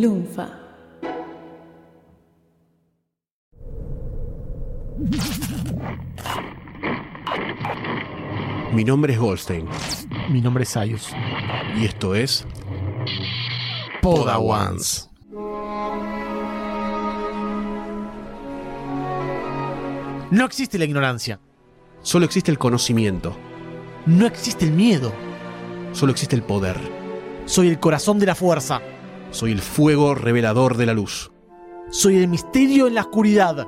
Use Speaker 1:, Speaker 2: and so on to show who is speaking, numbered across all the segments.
Speaker 1: Lunfa.
Speaker 2: Mi nombre es Goldstein
Speaker 3: Mi nombre es Sayus.
Speaker 2: y esto es
Speaker 3: Podawans. No existe la ignorancia.
Speaker 2: Solo existe el conocimiento,
Speaker 3: No existe el miedo.
Speaker 2: solo existe el poder.
Speaker 3: Soy el corazón de la fuerza.
Speaker 2: Soy el fuego revelador de la luz.
Speaker 3: Soy el misterio en la oscuridad.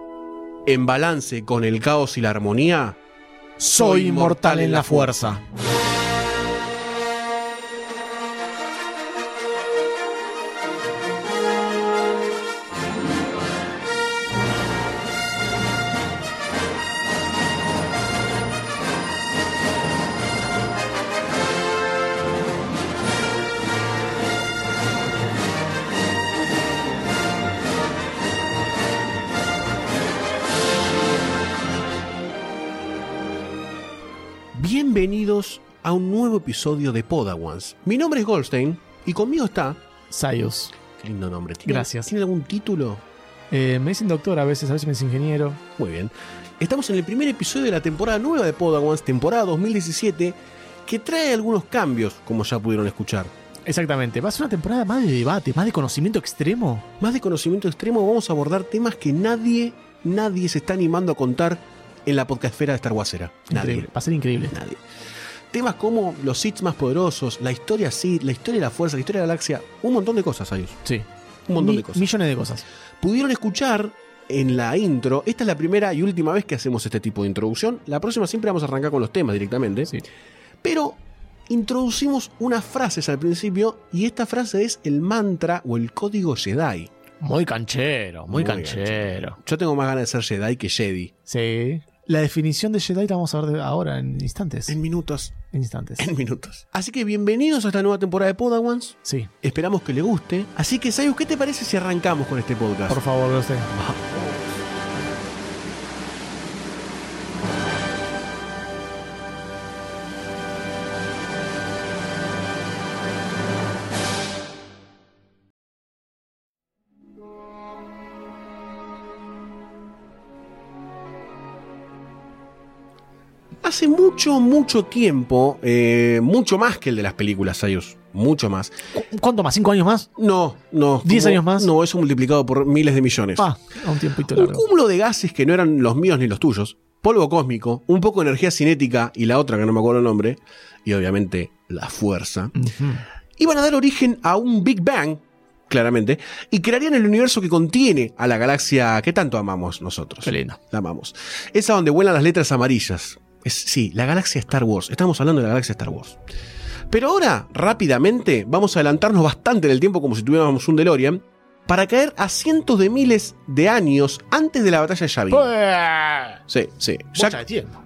Speaker 2: En balance con el caos y la armonía,
Speaker 3: Soy inmortal en la fuerza.
Speaker 2: bienvenidos episodio de Podawans. Mi nombre es Goldstein y conmigo está...
Speaker 3: Sayus.
Speaker 2: Qué lindo nombre. ¿Tiene-
Speaker 3: Gracias.
Speaker 2: ¿Tiene algún título?
Speaker 3: Eh, me dicen doctor a veces, a veces me dicen ingeniero.
Speaker 2: Muy bien. Estamos en el primer episodio de la temporada nueva de Podawans, temporada 2017, que trae algunos cambios, como ya pudieron escuchar.
Speaker 3: Exactamente. Va a ser una temporada más de debate, más de conocimiento extremo.
Speaker 2: Más de conocimiento extremo, vamos a abordar temas que nadie, nadie se está animando a contar en la podcastfera de Star Warsera. Nadie.
Speaker 3: Increíble. Va a ser increíble.
Speaker 2: Nadie. Temas como los Sith más poderosos, la historia Sith, la historia de la fuerza, la historia de la galaxia, un montón de cosas, Ayus.
Speaker 3: Sí.
Speaker 2: Un montón
Speaker 3: Mi-
Speaker 2: de cosas.
Speaker 3: Millones de cosas.
Speaker 2: Pudieron escuchar en la intro, esta es la primera y última vez que hacemos este tipo de introducción. La próxima siempre vamos a arrancar con los temas directamente.
Speaker 3: Sí.
Speaker 2: Pero introducimos unas frases al principio y esta frase es el mantra o el código Jedi.
Speaker 3: Muy canchero, muy,
Speaker 2: Muy
Speaker 3: canchero.
Speaker 2: Yo tengo más ganas de ser Jedi que Jedi.
Speaker 3: Sí. La definición de Jedi la vamos a ver ahora, en instantes.
Speaker 2: En minutos,
Speaker 3: En instantes.
Speaker 2: en minutos. Así que bienvenidos a esta nueva temporada de Podawans.
Speaker 3: Sí.
Speaker 2: Esperamos que le guste. Así que, Sayus, ¿qué te parece si arrancamos con este podcast?
Speaker 3: Por favor, usted.
Speaker 2: Hace mucho, mucho tiempo, eh, mucho más que el de las películas, Sayus. Mucho más.
Speaker 3: ¿Cu- ¿Cuánto más? ¿Cinco años más?
Speaker 2: No, no.
Speaker 3: ¿Diez
Speaker 2: como-
Speaker 3: años más?
Speaker 2: No, eso multiplicado por miles de millones.
Speaker 3: Ah, a un tiempito
Speaker 2: un cúmulo de gases que no eran los míos ni los tuyos, polvo cósmico, un poco de energía cinética y la otra que no me acuerdo el nombre, y obviamente la fuerza, iban a dar origen a un Big Bang, claramente, y crearían el universo que contiene a la galaxia que tanto amamos nosotros.
Speaker 3: Lindo.
Speaker 2: La amamos. Esa donde vuelan las letras amarillas. Es, sí, la galaxia Star Wars. Estamos hablando de la galaxia Star Wars. Pero ahora, rápidamente, vamos a adelantarnos bastante en el tiempo como si tuviéramos un DeLorean, para caer a cientos de miles de años antes de la batalla de Yavin. Sí, sí. Ya-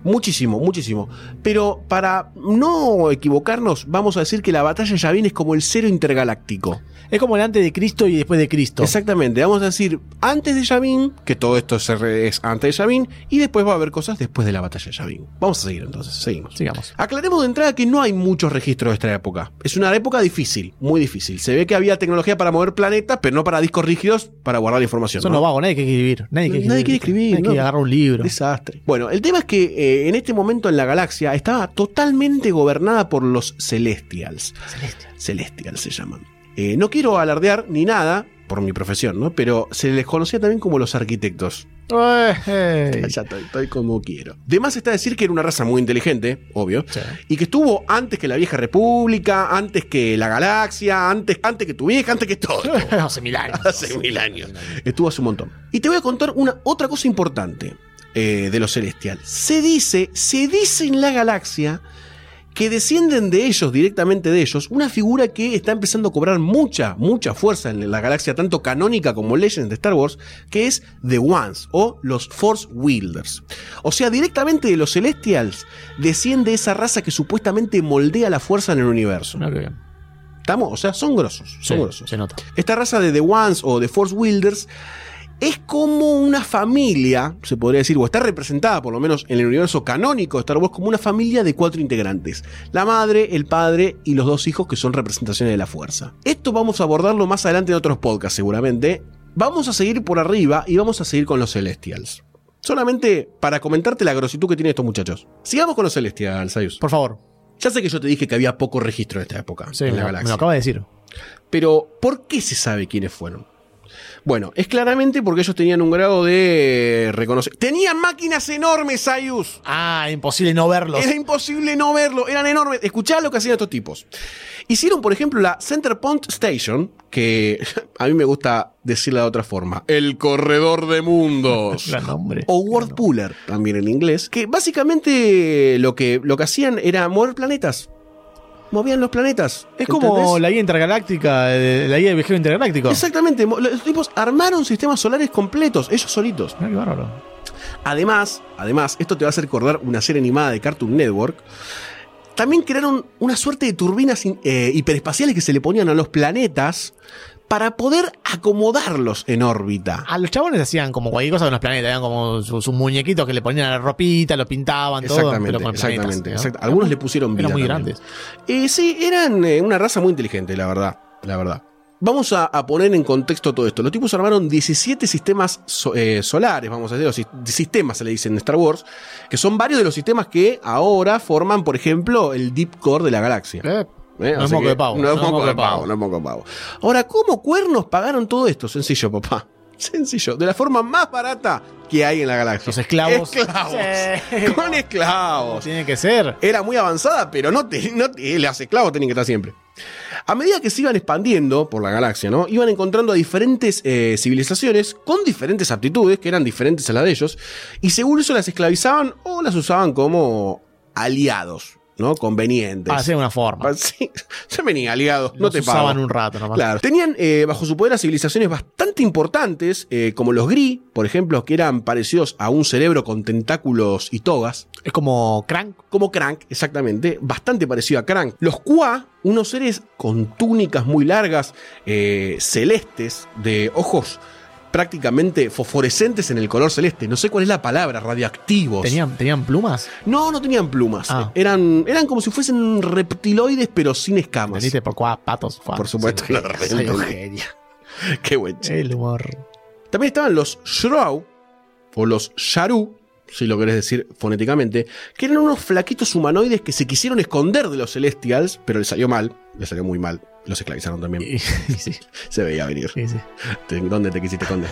Speaker 2: muchísimo, muchísimo. Pero para no equivocarnos, vamos a decir que la batalla de Yavin es como el cero intergaláctico.
Speaker 3: Es como el antes de Cristo y después de Cristo.
Speaker 2: Exactamente, vamos a decir antes de Yavin, que todo esto es antes de Yavin, y después va a haber cosas después de la batalla de Yavin. Vamos a seguir entonces, seguimos.
Speaker 3: Sigamos.
Speaker 2: Aclaremos de entrada que no hay muchos registros de esta época. Es una época difícil, muy difícil. Se ve que había tecnología para mover planetas, pero no para discos rígidos para guardar la información.
Speaker 3: Son
Speaker 2: ¿no?
Speaker 3: vagos, nadie quiere escribir. Nadie quiere
Speaker 2: Nadie
Speaker 3: escribir.
Speaker 2: quiere escribir,
Speaker 3: Nadie quiere
Speaker 2: no.
Speaker 3: agarrar un libro.
Speaker 2: Desastre. Bueno, el tema es que eh, en este momento en la galaxia estaba totalmente gobernada por los Celestials. Celestials se llaman. Eh, no quiero alardear ni nada por mi profesión, ¿no? Pero se les conocía también como los arquitectos. Ya estoy, estoy como quiero. De más está decir que era una raza muy inteligente, obvio,
Speaker 3: Sí.
Speaker 2: y que estuvo antes que la vieja república, antes que la galaxia, antes, antes que tu vieja, antes que todo.
Speaker 3: Hace mil años.
Speaker 2: Hace mil años. Estuvo hace un montón. Y te voy a contar una otra cosa importante eh, de los Celestial. Se dice, se dice en la galaxia que descienden de ellos, directamente de ellos, una figura que está empezando a cobrar mucha, mucha fuerza en la galaxia, tanto canónica como Legends de Star Wars, que es The Ones o los Force Wielders. O sea, directamente de los Celestials desciende esa raza que supuestamente moldea la fuerza en el universo. ¿Estamos? O sea, son grosos, son
Speaker 3: Sí,
Speaker 2: grosos.
Speaker 3: se nota.
Speaker 2: Esta raza de The Ones o The Force Wielders es como una familia, se podría decir, o está representada por lo menos en el universo canónico de Star Wars como una familia de cuatro integrantes. La madre, el padre y los dos hijos que son representaciones de la fuerza. Esto vamos a abordarlo más adelante en otros podcasts seguramente. Vamos a seguir por arriba y vamos a seguir con los Celestials. Solamente para comentarte la grositud que tienen estos muchachos. Sigamos con los Celestials, Sayus.
Speaker 3: Por favor.
Speaker 2: Ya sé que yo te dije que había poco registro en esta época
Speaker 3: Sí,
Speaker 2: en
Speaker 3: me,
Speaker 2: la
Speaker 3: lo-
Speaker 2: galaxia.
Speaker 3: me lo acaba de decir.
Speaker 2: Pero, ¿por qué se sabe quiénes fueron? Bueno, es claramente porque ellos tenían un grado de reconocer. ¡Tenían máquinas enormes, Sayus!
Speaker 3: Ah, imposible no verlos.
Speaker 2: Era imposible no verlo, eran enormes. Escuchá lo que hacían estos tipos. Hicieron, por ejemplo, la Center Point Station, que a mí me gusta decirla de otra forma: el corredor de mundos.
Speaker 3: Gran nombre.
Speaker 2: O World Puller, también en inglés, que básicamente lo que, lo que hacían era mover planetas. Movían los planetas.
Speaker 3: Es como
Speaker 2: ¿entendés?
Speaker 3: la guía intergaláctica, eh, la guía de viajero intergaláctico.
Speaker 2: Exactamente, los tipos armaron sistemas solares completos, ellos solitos.
Speaker 3: Ah, qué bárbaro.
Speaker 2: Además, además, esto te va a hacer recordar una serie animada de Cartoon Network. También crearon una suerte de turbinas in- eh, hiperespaciales que se le ponían a los planetas para poder acomodarlos en órbita.
Speaker 3: A los chabones hacían como cualquier cosa con los planetas, eran como sus, sus muñequitos que le ponían a la ropita, lo pintaban, todo.
Speaker 2: Exactamente,
Speaker 3: pero con planetas,
Speaker 2: exactamente.
Speaker 3: ¿no?
Speaker 2: exact- Algunos le pusieron vida.
Speaker 3: Eran muy
Speaker 2: también.
Speaker 3: grandes.
Speaker 2: Eh, sí, eran eh, una raza muy inteligente, la verdad. La verdad. Vamos a, a poner en contexto todo esto. Los tipos armaron 17 sistemas so- eh, solares, vamos a decir, sis- sistemas se le dicen en Star Wars, que son varios de los sistemas que ahora forman, por ejemplo, el Deep Core de la galaxia.
Speaker 3: Eh,
Speaker 2: ¿Eh?
Speaker 3: No es moco
Speaker 2: que
Speaker 3: de pavo,
Speaker 2: No es moco de pavo, no es moco de pavo. Ahora, ¿cómo cuernos pagaron todo esto? Sencillo, papá. Sencillo. De la forma más barata que hay en la galaxia.
Speaker 3: Los esclavos.
Speaker 2: Esclavos.
Speaker 3: Sí.
Speaker 2: Con esclavos.
Speaker 3: Tiene que ser.
Speaker 2: Era muy avanzada, pero no, te, no te- las esclavos tienen que estar siempre. A medida que se iban expandiendo por la galaxia, ¿no? Iban encontrando a diferentes eh, civilizaciones con diferentes aptitudes, que eran diferentes a las de ellos, y según eso las esclavizaban o las usaban como aliados, ¿no? Convenientes.
Speaker 3: Ah, sí, de una forma.
Speaker 2: Ah, Sí, se venía aliados, no
Speaker 3: Los
Speaker 2: te
Speaker 3: usaban
Speaker 2: pago.
Speaker 3: un rato nomás.
Speaker 2: Claro. Tenían eh, bajo su poder a civilizaciones bastante importantes, eh, como los Gri, por ejemplo, que eran parecidos a un cerebro con tentáculos y togas.
Speaker 3: Es como Crank.
Speaker 2: Como Crank, exactamente, bastante parecido a Crank. Los Qua, unos seres con túnicas muy largas, eh, celestes, de ojos prácticamente fosforescentes en el color celeste. No sé cuál es la palabra, radioactivos.
Speaker 3: ¿Tenían, ¿Tenían plumas?
Speaker 2: No, no tenían plumas.
Speaker 3: Ah.
Speaker 2: Eran, eran como si fuesen reptiloides, pero sin escamas.
Speaker 3: Por cuá, patos. Fuá.
Speaker 2: Por supuesto,
Speaker 3: soy.
Speaker 2: Qué buen.
Speaker 3: El humor.
Speaker 2: También estaban los Shroud, o los Sharu, si lo querés decir fonéticamente, que eran unos flaquitos humanoides que se quisieron esconder de los Celestials, pero les salió mal, les salió muy mal. Los esclavizaron también.
Speaker 3: Y- y sí,
Speaker 2: Se veía venir.
Speaker 3: sí.
Speaker 2: ¿Dónde te quisiste esconder?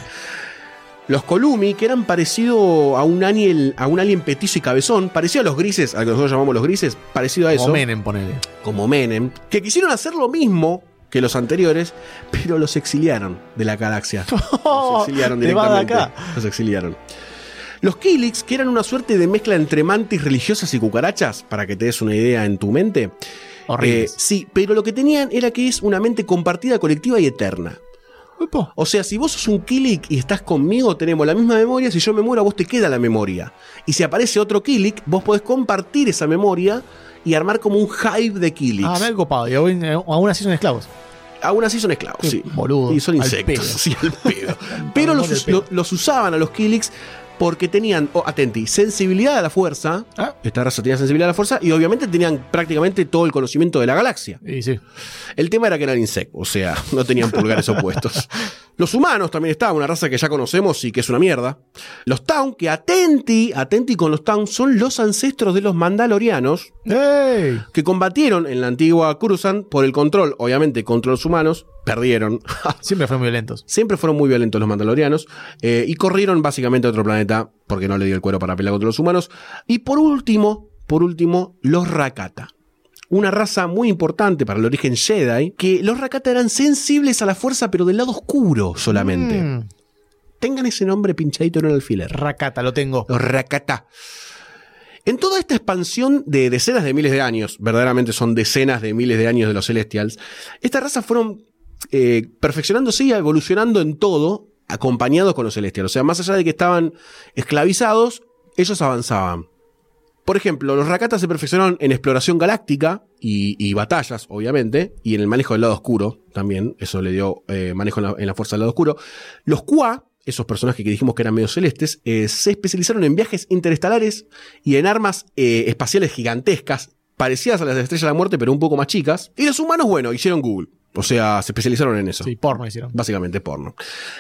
Speaker 2: Los Columi, que eran parecido a un alien, a un alien petizo y cabezón, parecido a los grises, a lo que nosotros llamamos los grises, parecido a eso,
Speaker 3: Como Menem, ponele.
Speaker 2: como Menem, que quisieron hacer lo mismo que los anteriores, pero los exiliaron de la galaxia. Los exiliaron directamente.
Speaker 3: acá.
Speaker 2: Los exiliaron. Los Kilix, que eran una suerte de mezcla entre mantis religiosas y cucarachas, para que te des una idea en tu mente.
Speaker 3: Horrible.
Speaker 2: eh, sí, pero lo que tenían era que es una mente compartida, colectiva y eterna. O sea, si vos sos un Kilik y estás conmigo, tenemos la misma memoria. Si yo me muero, a vos te queda la memoria. Y si aparece otro Kilik, vos podés compartir esa memoria y armar como un hive de Kiliks.
Speaker 3: Ah, me he copado. Y aún, aún así son esclavos.
Speaker 2: Aún así son esclavos,
Speaker 3: Qué
Speaker 2: sí.
Speaker 3: boludo,
Speaker 2: Y son
Speaker 3: al
Speaker 2: insectos,
Speaker 3: pedo.
Speaker 2: sí, al pedo. Pero los, los usaban a los Kiliks porque tenían, oh, atenti, sensibilidad a la fuerza.
Speaker 3: Ah.
Speaker 2: Esta raza tenía sensibilidad a la fuerza y obviamente tenían prácticamente todo el conocimiento de la galaxia.
Speaker 3: Y sí.
Speaker 2: El tema era que eran insectos, o sea, no tenían pulgares opuestos. Los humanos también estaban, una raza que ya conocemos y que es una mierda. Los Taun, que atenti, atenti con los Taun, son los ancestros de los Mandalorianos, que combatieron en la antigua Coruscant por el control, obviamente, contra los humanos, perdieron.
Speaker 3: Siempre fueron violentos.
Speaker 2: Siempre fueron muy violentos los Mandalorianos eh, y corrieron básicamente a otro planeta porque no le dio el cuero para pelear contra los humanos. Y por último, por último, los Rakata. Una raza muy importante para el origen Jedi, que los Rakata eran sensibles a la fuerza, pero del lado oscuro solamente.
Speaker 3: Mm,
Speaker 2: Tengan ese nombre pinchadito en el alfiler.
Speaker 3: Rakata, lo tengo.
Speaker 2: Los Rakata. En toda esta expansión de decenas de miles de años, verdaderamente son decenas de miles de años de los Celestials, estas razas fueron eh, perfeccionándose y evolucionando en todo, acompañados con los Celestials. O sea, más allá de que estaban esclavizados, ellos avanzaban. Por ejemplo, los Rakatas se perfeccionaron en exploración galáctica y, batallas, obviamente, y en el manejo del lado oscuro también. Eso le dio eh, manejo en la, fuerza del lado oscuro. Los Qua esos personajes que dijimos que eran medio celestes, eh, se especializaron en viajes interestelares y en armas espaciales gigantescas, parecidas a las de Estrella de la Muerte, pero un poco más chicas. Y los humanos, bueno, hicieron Google. O sea, se especializaron en eso.
Speaker 3: Sí, porno hicieron.
Speaker 2: Básicamente porno.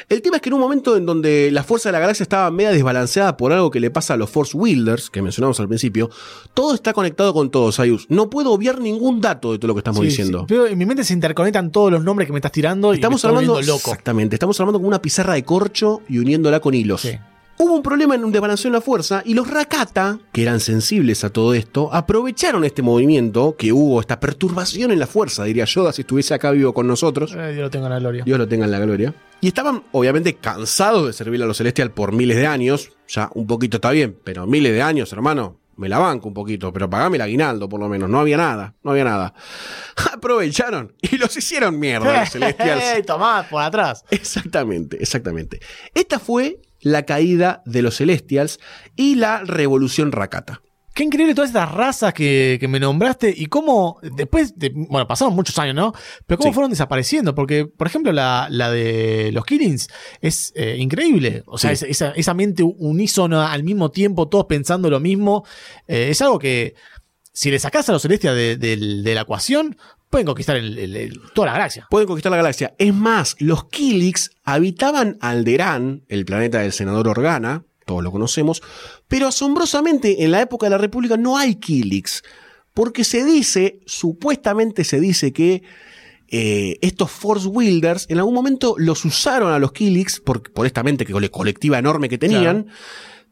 Speaker 2: El tema es que en un momento en donde la fuerza de la galaxia estaba media desbalanceada por algo que le pasa a los Force Wielders, que mencionamos al principio, todo está conectado con todo, Sayus. No puedo obviar ningún dato de todo lo que estamos
Speaker 3: Sí,
Speaker 2: diciendo.
Speaker 3: sí. Pero en mi mente se interconectan todos los nombres que me estás tirando
Speaker 2: Estamos
Speaker 3: y me
Speaker 2: hablando
Speaker 3: loco.
Speaker 2: Exactamente, estamos hablando con una pizarra de corcho y uniéndola con hilos.
Speaker 3: Sí.
Speaker 2: Hubo un problema en un desbalanceo en la fuerza y los Rakata, que eran sensibles a todo esto, aprovecharon este movimiento, que hubo esta perturbación en la fuerza, diría Yoda si estuviese acá vivo con nosotros.
Speaker 3: Eh, Dios lo tenga en la gloria.
Speaker 2: Dios lo tenga en la gloria. Y estaban, obviamente, cansados de servir a los Celestial por miles de años. Ya un poquito está bien, pero miles de años, hermano, me la banco un poquito, pero pagame el aguinaldo, por lo menos. No había nada, no había nada. Aprovecharon y los hicieron mierda los Celestials.
Speaker 3: ¡Ey, tomá, por atrás!
Speaker 2: Exactamente, exactamente. Esta fue la caída de los Celestials y la revolución Rakata.
Speaker 3: Qué increíble todas estas razas que, que me nombraste y cómo después, de, bueno, pasaron muchos años, ¿no? Pero cómo
Speaker 2: Sí.
Speaker 3: fueron desapareciendo, porque, por ejemplo, la, la de los Killings es eh, increíble. O sea,
Speaker 2: Sí.
Speaker 3: esa, esa- esa mente unísona al mismo tiempo, todos pensando lo mismo, eh, es algo que, si le sacás a los Celestias de, de la ecuación, pueden conquistar el- el- el- toda la galaxia.
Speaker 2: Pueden conquistar la galaxia. Es más, los Kilix habitaban Alderaan, el planeta del senador Organa, todos lo conocemos, pero asombrosamente en la época de la República no hay Kilix, porque se dice, supuestamente se dice que eh, estos Force Wielders en algún momento los usaron a los Kilix por, por esta mente que- colectiva enorme que tenían.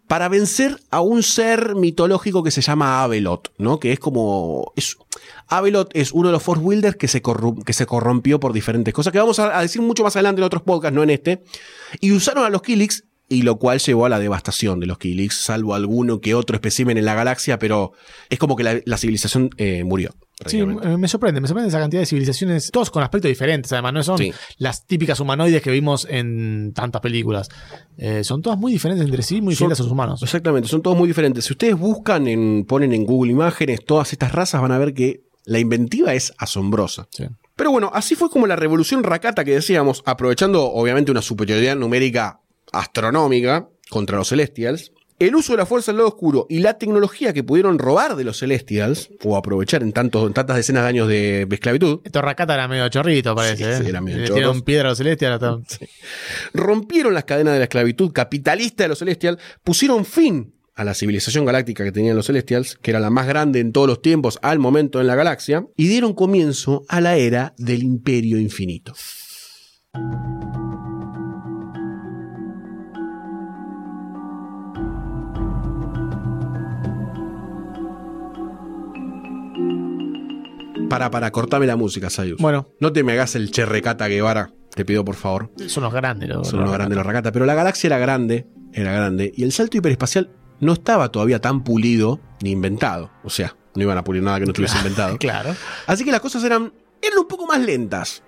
Speaker 2: Para vencer a un ser mitológico que se llama Avelot, ¿no? Que es como. Es, Avelot es uno de los Force Wielders que se, que se corrompió por diferentes cosas, que vamos a, a decir mucho más adelante en otros podcasts, no en este. Y usaron a los Kilix, y lo cual llevó a la devastación de los Kilix, salvo alguno que otro espécimen en la galaxia, pero es como que la, la civilización eh, murió.
Speaker 3: Sí,
Speaker 2: prácticamente.
Speaker 3: me sorprende, me sorprende esa cantidad de civilizaciones, todos con aspectos diferentes, además, no son
Speaker 2: Sí.
Speaker 3: las típicas humanoides que vimos en tantas películas. Eh, son todas muy diferentes entre sí, muy
Speaker 2: Son-
Speaker 3: diferentes a los humanos.
Speaker 2: Exactamente, son todos muy diferentes. Si ustedes buscan, en, ponen en Google Imágenes todas estas razas, van a ver que la inventiva es asombrosa.
Speaker 3: Sí.
Speaker 2: Pero bueno, así fue como la revolución Rakata que decíamos, aprovechando obviamente una superioridad numérica astronómica contra los Celestials, el uso de la fuerza del lado oscuro y la tecnología que pudieron robar de los Celestials, o aprovechar en, tantos, en tantas decenas de años de, esclavitud,
Speaker 3: Estos Rakata era medio chorrito, parece.
Speaker 2: Sí,
Speaker 3: ¿eh?
Speaker 2: era medio
Speaker 3: Le
Speaker 2: choros.
Speaker 3: tiraron piedra a los celestiales. hasta-
Speaker 2: rompieron las cadenas de la esclavitud capitalista de los Celestials, pusieron fin a la civilización galáctica que tenían los Celestials, que era la más grande en todos los tiempos al momento en la galaxia, y dieron comienzo a la era del Imperio Infinito. Para, para, cortame la música, Sayus.
Speaker 3: Bueno.
Speaker 2: No te me hagas el Cherrecata Guevara, te pido por favor.
Speaker 3: Son los grandes. Los,
Speaker 2: Son los
Speaker 3: los
Speaker 2: grandes los Rakata. Pero la galaxia era grande, era grande, y el salto hiperespacial no estaba todavía tan pulido ni inventado. O sea, no iban a pulir nada que no estuviese inventado.
Speaker 3: Claro.
Speaker 2: Así que las cosas eran, eran un poco más lentas.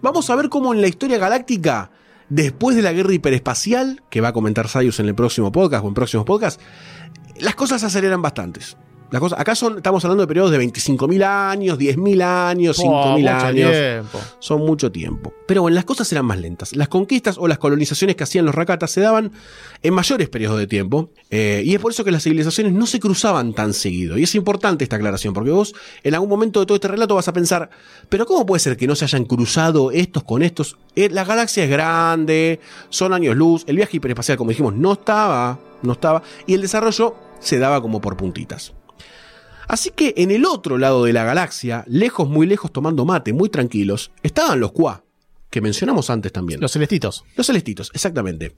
Speaker 2: Vamos a ver cómo en la historia galáctica, después de la guerra hiperespacial, que va a comentar Sayus en el próximo podcast o en próximos podcasts, las cosas se aceleran bastantes. Las cosas, acá son, estamos hablando de periodos de 25.000 años, 10.000 años, 5.000
Speaker 3: Oh, mucho
Speaker 2: años.
Speaker 3: tiempo.
Speaker 2: Son mucho tiempo. Pero bueno, las cosas eran más lentas. Las conquistas o las colonizaciones que hacían los Rakatas se daban en mayores periodos de tiempo. eh, y es por eso que las civilizaciones no se cruzaban tan seguido. Y es importante esta aclaración, porque vos en algún momento de todo este relato vas a pensar, pero ¿cómo puede ser que no se hayan cruzado estos con estos? Eh, la galaxia es grande, son años luz, el viaje hiperespacial, como dijimos, no estaba, no estaba, y el desarrollo se daba como por puntitas. Así que en el otro lado de la galaxia, lejos, muy lejos, tomando mate, muy tranquilos, estaban los Qua, que mencionamos antes también.
Speaker 3: Los celestitos.
Speaker 2: Los celestitos, exactamente.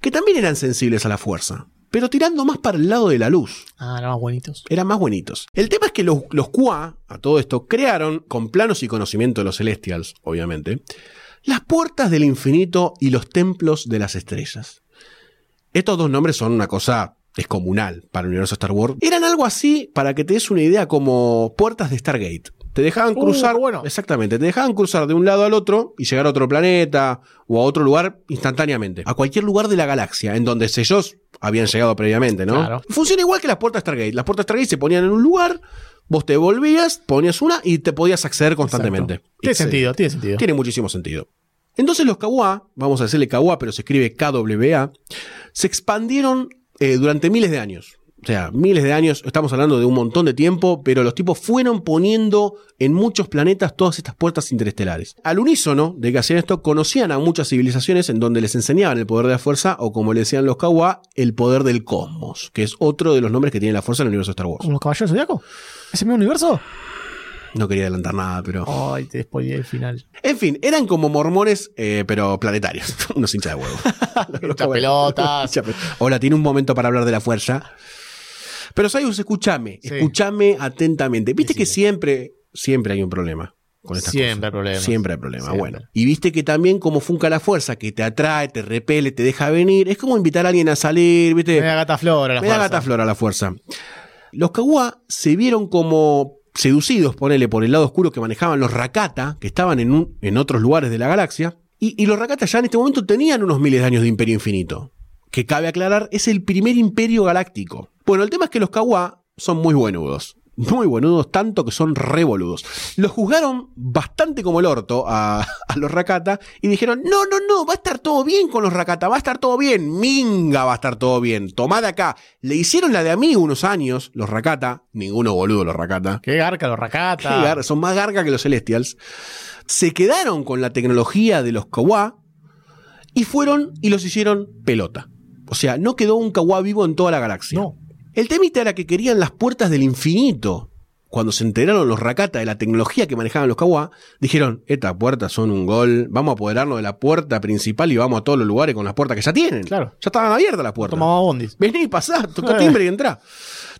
Speaker 2: Que también eran sensibles a la fuerza, pero tirando más para el lado de la luz.
Speaker 3: Ah, eran más bonitos.
Speaker 2: Eran más buenitos. El tema es que los, los Qua, a todo esto, crearon, con planos y conocimiento de los Celestials, obviamente, las puertas del infinito y los templos de las estrellas. Estos dos nombres son una cosa descomunal para el universo Star Wars. Eran algo así, para que te des una idea, como puertas de Stargate. Te dejaban
Speaker 3: Uh,
Speaker 2: cruzar,
Speaker 3: bueno.
Speaker 2: exactamente, te dejaban cruzar de un lado al otro y llegar a otro planeta o a otro lugar instantáneamente. A cualquier lugar de la galaxia, en donde ellos habían llegado previamente, ¿no?
Speaker 3: Claro.
Speaker 2: Funciona igual que las puertas Stargate. Las puertas Stargate se ponían en un lugar, vos te volvías, ponías una y te podías acceder constantemente.
Speaker 3: Exacto. Tiene sentido, tiene sentido.
Speaker 2: Tiene muchísimo sentido. Entonces los Kawa, vamos a decirle Kawa, pero se escribe KWA, se expandieron eh, durante miles de años. O sea, miles de años, estamos hablando de un montón de tiempo, pero los tipos fueron poniendo en muchos planetas todas estas puertas interestelares. Al unísono de que hacían esto, conocían a muchas civilizaciones en donde les enseñaban el poder de la fuerza, o como le decían los Kawa, el poder del cosmos, que es otro de los nombres que tiene la fuerza en el universo de Star Wars.
Speaker 3: ¿Como los caballeros zodiaco? ¿Ese mismo universo?
Speaker 2: No quería adelantar nada, pero.
Speaker 3: Ay, te spoileé el final.
Speaker 2: En fin, eran como mormones, eh, pero planetarios. Unos hinchas de huevo.
Speaker 3: Hincha pelotas.
Speaker 2: Hincha pe- Hola, tiene un momento para hablar de la fuerza. Pero Sayus, escúchame,
Speaker 3: Sí.
Speaker 2: escúchame atentamente. Viste que siempre, siempre hay un problema con estas
Speaker 3: Siempre
Speaker 2: cosas.
Speaker 3: hay problemas.
Speaker 2: Siempre hay problema.
Speaker 3: Siempre.
Speaker 2: Bueno. Y viste que también como funca la fuerza, que te atrae, te repele, te deja venir. Es como invitar a alguien a salir, viste.
Speaker 3: Me da gata flora la
Speaker 2: Me da
Speaker 3: fuerza.
Speaker 2: gata flora la fuerza. Los Kawa se vieron como seducidos, ponele, por el lado oscuro que manejaban los Rakata, que estaban en, un- en otros lugares de la galaxia. Y, los Rakata ya en este momento tenían unos miles de años de imperio infinito. Que cabe aclarar, es el primer imperio galáctico. Bueno, el tema es que los Kawa son muy buenudos. Muy buenudos, tanto que son revoludos. Los juzgaron bastante como el orto a, a los Rakata y dijeron: No, no, no, va a estar todo bien con los Rakata, va a estar todo bien, minga va a estar todo bien, tomad acá. Le hicieron la de a mí unos años, los Rakata, ninguno boludo los Rakata.
Speaker 3: Qué garca los
Speaker 2: gar- son más garga que los Celestials. Se quedaron con la tecnología de los Kawa y fueron y los hicieron pelota. O sea, no quedó un Kawa vivo en toda la galaxia.
Speaker 3: No.
Speaker 2: El temita era que querían las puertas del infinito. Cuando se enteraron los Rakata de la tecnología que manejaban los Kawa, dijeron, estas puertas son un gol, vamos a apoderarnos de la puerta principal y vamos a todos los lugares con las puertas que ya tienen.
Speaker 3: Claro.
Speaker 2: Ya estaban abiertas las puertas.
Speaker 3: Tomaba bondis.
Speaker 2: Vení, pasá, toca timbre y entrá.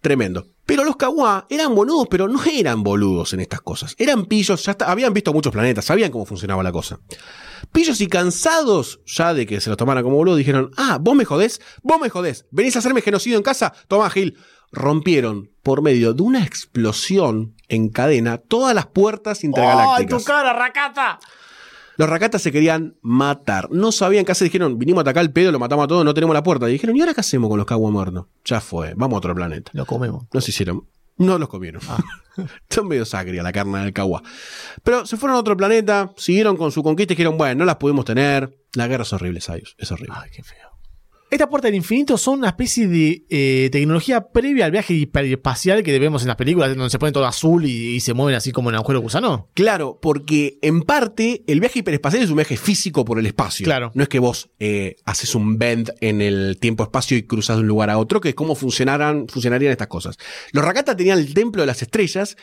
Speaker 2: Tremendo. Pero los Kawa eran boludos, pero no eran boludos en estas cosas. Eran pillos, ya está- habían visto muchos planetas, sabían cómo funcionaba la cosa. Pillos y cansados ya de que se los tomaran como boludos, dijeron, ah, vos me jodés, vos me jodés, venís a hacerme genocidio en casa, toma Gil. Rompieron por medio de una explosión en cadena todas las puertas
Speaker 3: ¡Ay,
Speaker 2: intergalácticas.
Speaker 3: tu cara, racata!
Speaker 2: Los racatas se querían matar. No sabían qué hacer. Dijeron, vinimos a atacar el pedo, lo matamos a todos, no tenemos la puerta. Y dijeron, ¿y ahora qué hacemos con los Kawa muertos? Ya fue, vamos a otro planeta.
Speaker 3: Lo comemos.
Speaker 2: No se hicieron. No los comieron. Son medio sacria la carne del Kawa. Pero se fueron a otro planeta, siguieron con su conquista y dijeron, bueno, no las pudimos tener. La guerra es horrible, Sayus. Es horrible.
Speaker 3: Ay, qué feo. Esta puerta del infinito son una especie de eh, tecnología previa al viaje hiperespacial que vemos en las películas, donde se pone todo azul y, y se mueven así como en agujero gusano.
Speaker 2: Claro, porque en parte el viaje hiperespacial es un viaje físico por el espacio.
Speaker 3: Claro.
Speaker 2: No es que vos eh, haces un bend en el tiempo-espacio y cruzas de un lugar a otro, que es cómo funcionaran, funcionarían estas cosas. Los Rakata tenían el templo de las estrellas,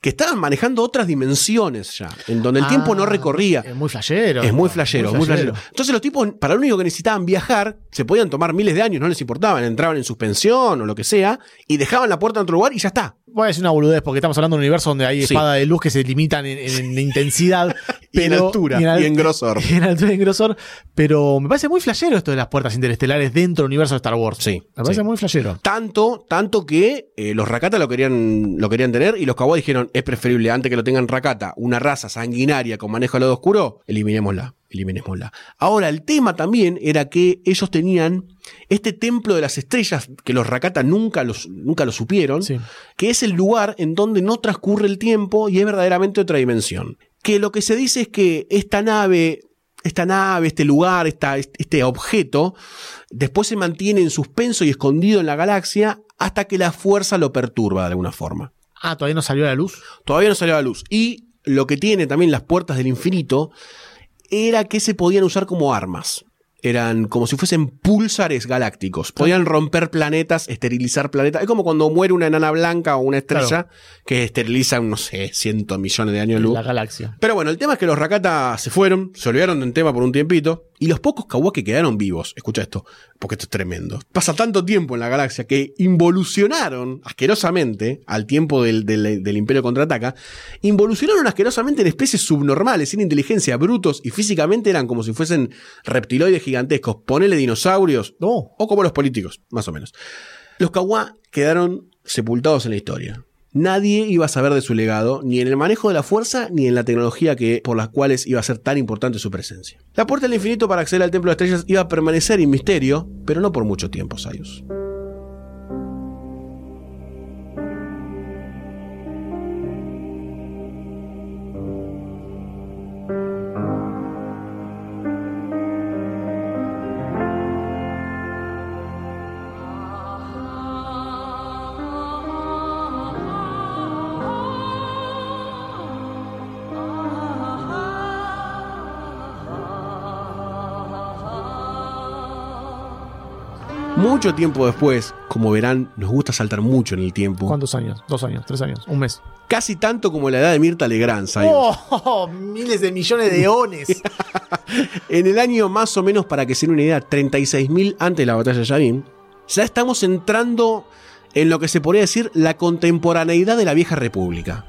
Speaker 2: que estaban manejando otras dimensiones ya, en donde el tiempo no
Speaker 3: Ah,
Speaker 2: recorría.
Speaker 3: Es muy flashero.
Speaker 2: Es muy flashero, muy flashero. Entonces los tipos, para lo único que necesitaban viajar, se podían tomar miles de años, no les importaban, entraban en suspensión o lo que sea, y dejaban la puerta en otro lugar y ya está.
Speaker 3: Voy a decir una boludez porque estamos hablando de un universo donde hay
Speaker 2: Sí.
Speaker 3: espadas de luz que se limitan en, en intensidad.
Speaker 2: Y en
Speaker 3: pero-
Speaker 2: altura,
Speaker 3: al-
Speaker 2: y en grosor.
Speaker 3: y en altura y en grosor. Pero me parece muy flashero esto de las puertas interestelares dentro del universo de Star Wars.
Speaker 2: Sí,
Speaker 3: Me parece
Speaker 2: sí.
Speaker 3: muy flashero.
Speaker 2: Tanto, tanto que eh, los Rakata lo querían, lo querían tener y los Kawa dijeron, es preferible antes que lo tengan Rakata, una raza sanguinaria con manejo al lado oscuro, eliminémosla, eliminémosla. Ahora, el tema también era que ellos tenían este templo de las estrellas que los Rakata nunca los, nunca lo supieron,
Speaker 3: Sí.
Speaker 2: que es el lugar en donde no transcurre el tiempo y es verdaderamente otra dimensión. Que lo que se dice es que esta nave, esta nave, este lugar, esta- este objeto, después se mantiene en suspenso y escondido en la galaxia hasta que la fuerza lo perturba de alguna forma.
Speaker 3: Ah, todavía no salió a la luz.
Speaker 2: Todavía no salió a la luz. Y lo que tiene también las puertas del infinito era que se podían usar como armas. Eran como si fuesen púlsares galácticos. Podían romper planetas, esterilizar planetas. Es como cuando muere una enana blanca o una estrella
Speaker 3: Claro.
Speaker 2: que esteriliza, no sé, cientos millones de años de luz.
Speaker 3: La galaxia.
Speaker 2: Pero bueno, el tema es que los Rakata se fueron, se olvidaron del tema por un tiempito, y los pocos Kawa que quedaron vivos, escucha esto, porque esto es tremendo. Pasa tanto tiempo en la galaxia que involucionaron asquerosamente, al tiempo del, del- del Imperio Contraataca, involucionaron asquerosamente en especies subnormales, sin inteligencia, brutos, y físicamente eran como si fuesen reptiloides gigantescos, ponele dinosaurios,
Speaker 3: No.
Speaker 2: o como los políticos, más o menos. Los Kawa quedaron sepultados en la historia. Nadie iba a saber de su legado, ni en el manejo de la fuerza, ni en la tecnología que, por las cuales iba a ser tan importante su presencia. La puerta del infinito para acceder al Templo de Estrellas iba a permanecer en misterio, pero no por mucho tiempo, Sayus. Mucho tiempo después, como verán, nos gusta saltar mucho en el tiempo.
Speaker 3: ¿Cuántos años? ¿Dos años? ¿Tres años? ¿Un mes?
Speaker 2: Casi tanto como la edad de Mirta Legrand, Sayus.
Speaker 3: ¡Oh! Miles de millones de eones.
Speaker 2: En el año más o menos, para que se den una idea, 36.000 antes de la batalla de Yavin, ya estamos entrando en lo que se podría decir la contemporaneidad de la vieja república.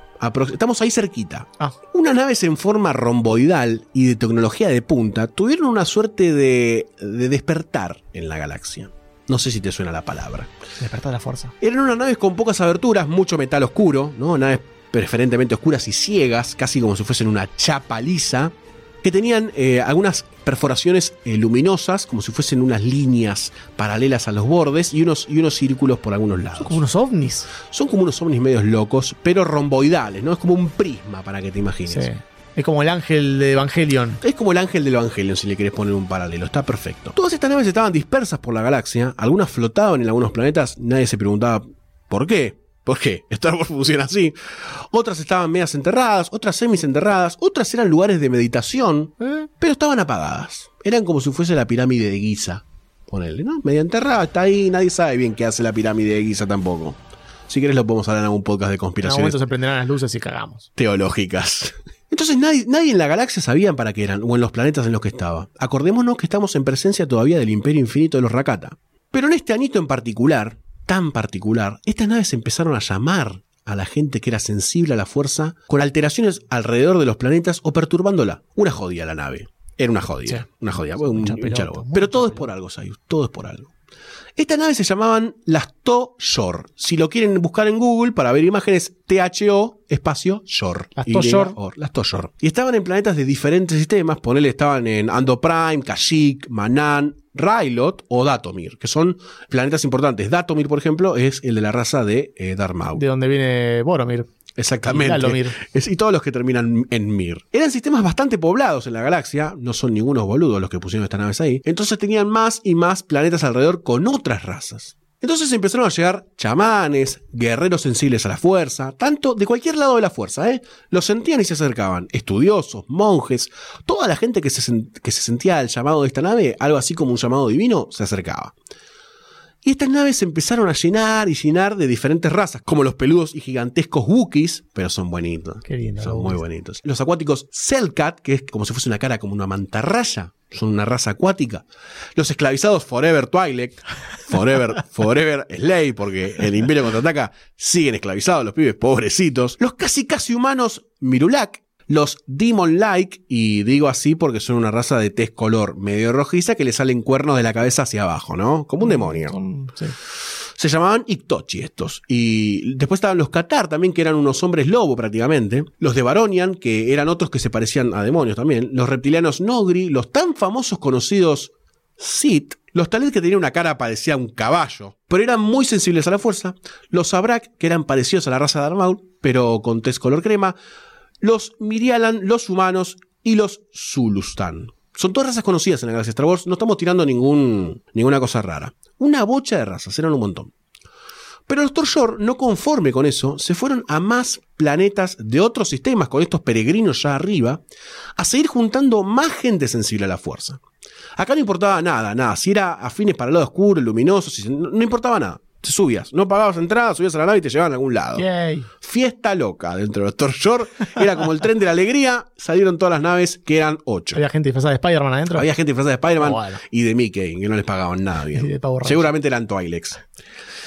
Speaker 2: Estamos ahí cerquita.
Speaker 3: Ah.
Speaker 2: Unas naves en forma romboidal y de tecnología de punta tuvieron una suerte de, de despertar en la galaxia. No sé si te suena la palabra.
Speaker 3: Despertar la fuerza.
Speaker 2: Eran unas naves con pocas aberturas, mucho metal oscuro, ¿no? Naves preferentemente oscuras y ciegas, casi como si fuesen una chapa lisa, que tenían eh, algunas perforaciones eh, luminosas, como si fuesen unas líneas paralelas a los bordes y unos, y unos círculos por algunos lados.
Speaker 3: Son como unos ovnis.
Speaker 2: Son como unos ovnis medios locos, pero romboidales, ¿no? Es como un prisma para que te imagines.
Speaker 3: Sí. Es como el ángel de Evangelion.
Speaker 2: Es como el ángel del Evangelio, si le querés poner un paralelo. Está perfecto. Todas estas naves estaban dispersas por la galaxia. Algunas flotaban en algunos planetas. Nadie se preguntaba por qué. ¿Por qué? Star Wars funciona así. Otras estaban medias enterradas, otras semisenterradas, otras eran lugares de meditación,
Speaker 3: ¿Eh?
Speaker 2: pero estaban apagadas. Eran como si fuese la pirámide de Giza. Ponele, ¿no? Media enterrada, está ahí, nadie sabe bien qué hace la pirámide de Giza tampoco. Si querés lo podemos hablar en algún podcast de
Speaker 3: En algún
Speaker 2: conspiraciones
Speaker 3: momento se prenderán las luces y cagamos.
Speaker 2: teológicas. Entonces nadie, nadie en la galaxia sabía para qué eran, o en los planetas en los que estaba. Acordémonos que estamos en presencia todavía del imperio infinito de los Rakata. Pero en este anito en particular, tan particular, estas naves empezaron a llamar a la gente que era sensible a la fuerza con alteraciones alrededor de los planetas o perturbándola. Una jodida la nave. Era una jodida.
Speaker 3: Sí.
Speaker 2: Una jodida. un- Pero todo es por algo, Sayus. Todo es por algo. Estas naves se llamaban las To-Shor. Si lo quieren buscar en Google para ver imágenes, T-H-O, espacio, Shor.
Speaker 3: Las
Speaker 2: Y-
Speaker 3: To-Shor.
Speaker 2: Or, Las To-Shor. Y estaban en planetas de diferentes sistemas. Ponele, estaban en Ando Prime, Kashyyyk, Manan, Rylot o Datomir, que son planetas importantes. Datomir, por ejemplo, es el de la raza de eh, Darth Maul.
Speaker 3: De donde viene Boromir.
Speaker 2: Exactamente.
Speaker 3: Y Dalomir.
Speaker 2: Es- y todos los que terminan en Mir. Eran sistemas bastante poblados en la galaxia, no son ningunos boludos los que pusieron estas naves ahí. Entonces tenían más y más planetas alrededor con otras razas. Entonces empezaron a llegar chamanes, guerreros sensibles a la fuerza, tanto de cualquier lado de la fuerza, ¿eh? Los sentían y se acercaban. Estudiosos, monjes, toda la gente que se, que se sentía al llamado de esta nave, algo así como un llamado divino, se acercaba. Y estas naves se empezaron a llenar y llenar de diferentes razas, como los peludos y gigantescos Wookiees, pero son bonitos.
Speaker 3: Qué lindo,
Speaker 2: Son muy bonitos. Los acuáticos Cellcat, que es como si fuese una cara como una mantarraya, son una raza acuática. Los esclavizados Forever Twilight, Forever, Forever Slave, porque el Imperio contraataca, siguen esclavizados los pibes, pobrecitos. Los casi casi humanos Mirulak, los Demon Like, y digo así porque son una raza de tez color medio rojiza que le salen cuernos de la cabeza hacia abajo, ¿no? Como un demonio.
Speaker 3: Son- sí.
Speaker 2: Se llamaban Iktochi estos. Y después estaban los Qatar también, que eran unos hombres lobo prácticamente. Los de Baronian, que eran otros que se parecían a demonios también. Los reptilianos Nogri, los tan famosos conocidos Sith. Los Talet que tenían una cara parecía un caballo, pero eran muy sensibles a la fuerza. Los Abrak, que eran parecidos a la raza de Armaul, pero con tez color crema. Los Mirialan, los humanos y los Zulustan. Son todas razas conocidas en la galaxia Star no estamos tirando ninguna cosa rara. Una bocha de razas, eran un montón. Pero los Torshor, no conforme con eso, se fueron a más planetas de otros sistemas, con estos peregrinos ya arriba, a seguir juntando más gente sensible a la fuerza. Acá no importaba nada, nada. Si era afines para el lado oscuro, luminoso, no importaba nada. Te subías, no pagabas entrada, subías a la nave y te llevaban a algún lado.
Speaker 3: Yay.
Speaker 2: Fiesta loca dentro de los Torshor. Era como el tren de la alegría. Salieron todas las naves, que eran ocho.
Speaker 3: Había gente disfrazada de Spider-Man adentro.
Speaker 2: Había gente disfrazada de Spider-Man
Speaker 3: Bueno.
Speaker 2: y de Mickey, que no les pagaban nada bien.
Speaker 3: Y de Power Rangers.
Speaker 2: Seguramente eran Twilex.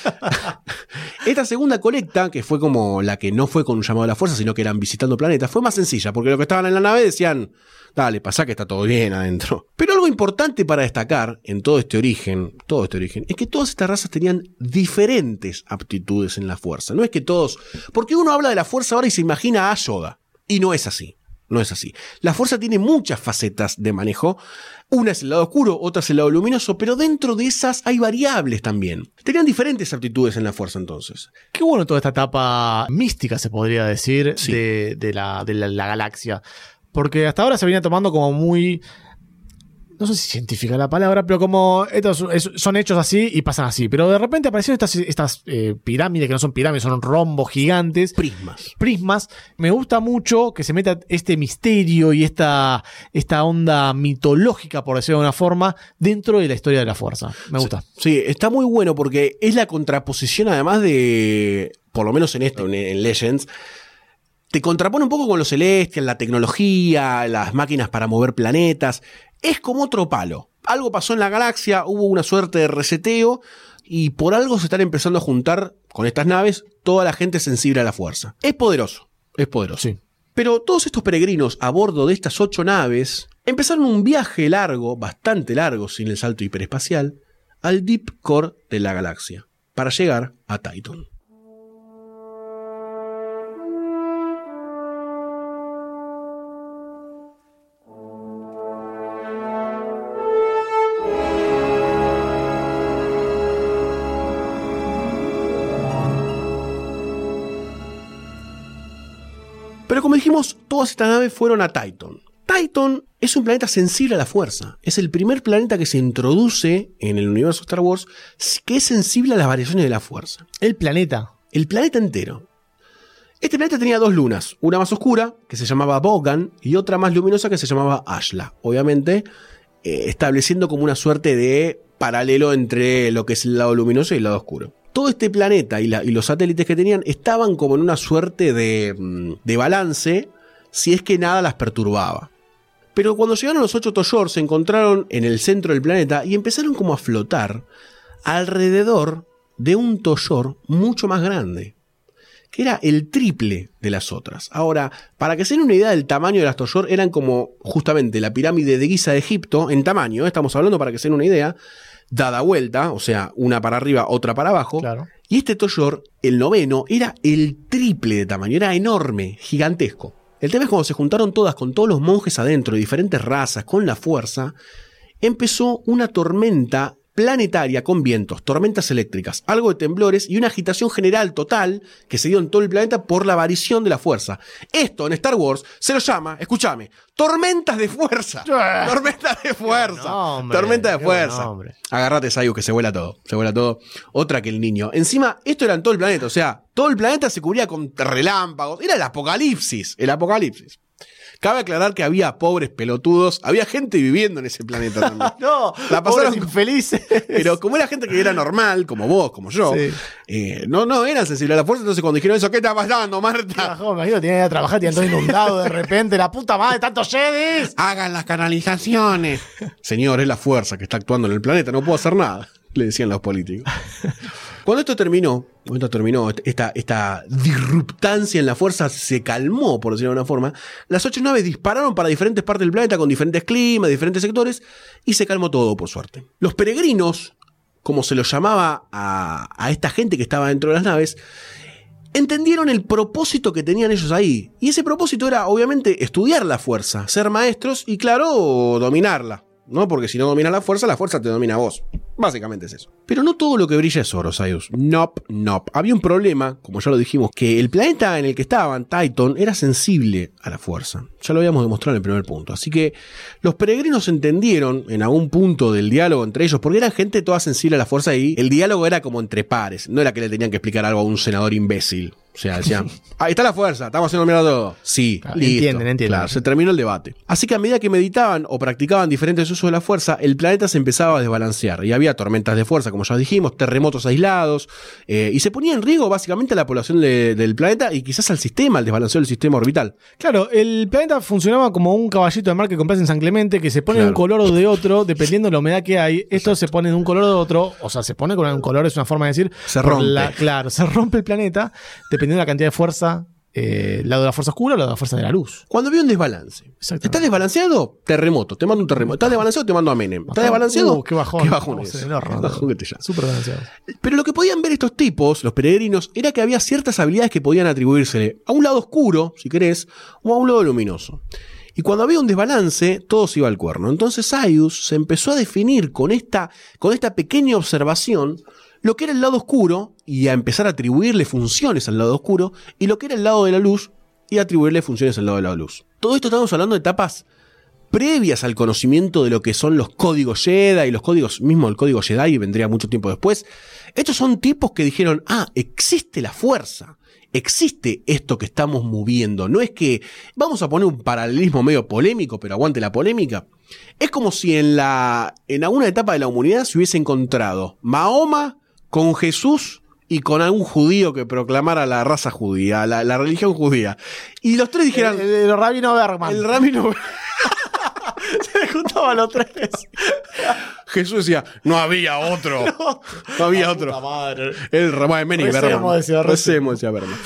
Speaker 2: Esta segunda colecta, que fue como la que no fue con un llamado a la fuerza, sino que eran visitando planetas, fue más sencilla, porque los que estaban en la nave decían, dale, pasa que está todo bien adentro. Pero algo importante para destacar en todo este origen, todo este origen, es que todas estas razas tenían diferentes aptitudes en la fuerza. No es que todos, porque uno habla de la fuerza ahora y se imagina a Yoda, y no es así. No es así. La fuerza tiene muchas facetas de manejo. Una es el lado oscuro, otra es el lado luminoso, pero dentro de esas hay variables también. Tenían diferentes aptitudes en la fuerza entonces.
Speaker 3: Qué bueno toda esta etapa mística, se podría decir,
Speaker 2: Sí.
Speaker 3: de, de la, de la- la galaxia. Porque hasta ahora se venía tomando como muy. No sé si científica la palabra, pero como estos es- son hechos así y pasan así. Pero de repente aparecieron estas, estas eh, pirámides, que no son pirámides, son rombos gigantes.
Speaker 2: Prismas.
Speaker 3: prismas. Me gusta mucho que se meta este misterio y esta, esta onda mitológica, por decirlo de una forma, dentro de la historia de la fuerza. Me gusta.
Speaker 2: Sí, está muy bueno porque es la contraposición además de, por lo menos en esto, en, en Legends, te contrapone un poco con los celestial, la tecnología, las máquinas para mover planetas. Es como otro palo. Algo pasó en la galaxia, hubo una suerte de reseteo y por algo se están empezando a juntar con estas naves toda la gente sensible a la fuerza. Es poderoso, es poderoso.
Speaker 3: Sí.
Speaker 2: Pero todos estos peregrinos a bordo de estas ocho naves empezaron un viaje largo, bastante largo sin el salto hiperespacial, al Deep Core de la galaxia, para llegar a Titan. Todas estas naves fueron a Titan. Titan es un planeta sensible a la fuerza. Es el primer planeta que se introduce en el universo Star Wars que es sensible a las variaciones de la fuerza.
Speaker 3: El planeta.
Speaker 2: El planeta entero. Este planeta tenía dos lunas, una más oscura, que se llamaba Bogan, y otra más luminosa, que se llamaba Ashla. Obviamente, eh, estableciendo como una suerte de paralelo entre lo que es el lado luminoso y el lado oscuro. Todo este planeta y, los satélites que tenían estaban como en una suerte de, mm, de balance si es que nada las perturbaba. Pero cuando llegaron los ocho Toyor se encontraron en el centro del planeta y empezaron como a flotar alrededor de un Toyor mucho más grande, que era el triple de las otras. Ahora, para que se den una idea del tamaño de las Toyor, eran como justamente la pirámide de Giza de Egipto en tamaño, estamos hablando para que se den una idea, dada vuelta, o sea, una para arriba, otra para abajo.
Speaker 3: Claro.
Speaker 2: Y este Toyor, el noveno, era el triple de tamaño, era enorme, gigantesco. El tema es cuando se juntaron todas con todos los monjes adentro de diferentes razas, con la fuerza, empezó una tormenta planetaria con vientos, tormentas eléctricas, algo de temblores y una agitación general total que se dio en todo el planeta por la variación de la fuerza. Esto en Star Wars se lo llama, escúchame, tormentas de fuerza. tormentas de fuerza.
Speaker 3: nombre,
Speaker 2: tormenta de fuerza.
Speaker 3: nombre.
Speaker 2: Agárrate, Sayu, que se vuela todo. Se vuela todo. Otra que el niño. Encima, esto era en todo el planeta. O sea, todo el planeta se cubría con relámpagos. Era el apocalipsis. El apocalipsis. Cabe aclarar que había pobres pelotudos. Había gente viviendo en ese planeta también.
Speaker 3: No,
Speaker 2: La pasaron-
Speaker 3: infelices.
Speaker 2: Pero como era gente que era normal, como vos, como yo,
Speaker 3: Sí.
Speaker 2: eh, no, no eran sensibles a la fuerza. Entonces, cuando dijeron eso, ¿qué está pasando, Marta?
Speaker 3: Me imagino que tenía que ir a trabajar, tenía todo inundado de repente. La puta madre, tantos jedis.
Speaker 2: Hagan las canalizaciones. Señor, es la fuerza que está actuando en el planeta, no puedo hacer nada, le decían los políticos. Cuando esto terminó, cuando terminó, esta, esta disruptancia en la fuerza se calmó, por decirlo de una forma, las ocho naves dispararon para diferentes partes del planeta con diferentes climas, diferentes sectores, y se calmó todo, por suerte. Los peregrinos, como se los llamaba a, a esta gente que estaba dentro de las naves, entendieron el propósito que tenían ellos ahí. Y ese propósito era, obviamente, estudiar la fuerza, ser maestros y, claro, dominarla. ¿No? Porque si no dominas la fuerza, la fuerza te domina a vos. Básicamente es eso. Pero no todo lo que brilla es oro, Sayus. Nope, nope. Había un problema, como ya lo dijimos, que el planeta en el que estaban, Titan, era sensible a la fuerza. Ya lo habíamos demostrado en el primer punto. Así que los peregrinos entendieron en algún punto del diálogo entre ellos, porque eran gente toda sensible a la fuerza y el diálogo era como entre pares. No era que le tenían que explicar algo a un senador imbécil. O sea, decían, ahí está la fuerza, estamos haciendo mierda todo. Sí,
Speaker 3: Claro,
Speaker 2: listo.
Speaker 3: entienden, entienden.
Speaker 2: Claro, se terminó el debate. Así que a medida que meditaban o practicaban diferentes usos de la fuerza, el planeta se empezaba a desbalancear. Y había tormentas de fuerza, como ya dijimos, terremotos aislados, eh, y se ponía en riesgo básicamente a la población de- del planeta y quizás al sistema, al desbalanceo del sistema orbital.
Speaker 3: Claro, el planeta funcionaba como un caballito de mar que compras en San Clemente que se pone de un color o de otro, dependiendo de la humedad que hay. Esto se pone de un color o de otro, o sea, se pone con un color, es una forma de decir.
Speaker 2: Se rompe.
Speaker 3: la- claro, se rompe el planeta dependiendo de la cantidad de fuerza, eh, lado de la fuerza oscura o lado de la fuerza de la luz.
Speaker 2: Cuando había un desbalance. ¿Estás desbalanceado? Terremoto, te mando un terremoto. ¿Estás desbalanceado? Te mando a Menem. ¿Estás desbalanceado?
Speaker 3: Uh, qué bajón.
Speaker 2: Qué bajón es.
Speaker 3: el
Speaker 2: que te.
Speaker 3: Súper balanceado.
Speaker 2: Pero lo que podían ver estos tipos, los peregrinos, era que había ciertas habilidades que podían atribuírsele a un lado oscuro, si querés, o a un lado luminoso. Y cuando había un desbalance, todo se iba al cuerno. Entonces Aius se empezó a definir con esta, con esta pequeña observación lo que era el lado oscuro y a empezar a atribuirle funciones al lado oscuro y lo que era el lado de la luz y atribuirle funciones al lado de la luz. Todo esto estamos hablando de etapas previas al conocimiento de lo que son los códigos Jedi y los códigos, mismo el código Jedi vendría mucho tiempo después. Estos son tipos que dijeron, ah, existe la fuerza. Existe esto que estamos moviendo. No es que vamos a poner un paralelismo medio polémico, pero aguante la polémica. Es como si en la en alguna etapa de la humanidad se hubiese encontrado Mahoma con Jesús y con algún judío que proclamara la raza judía, la, la religión judía. Y los tres dijeran,
Speaker 3: El, el rabino Bergman.
Speaker 2: el rabino
Speaker 3: Se juntaban los tres.
Speaker 2: Jesús decía, no había otro. No, había otro.
Speaker 3: madre.
Speaker 2: El Meni
Speaker 3: decía,
Speaker 2: Recemos, decía Berman.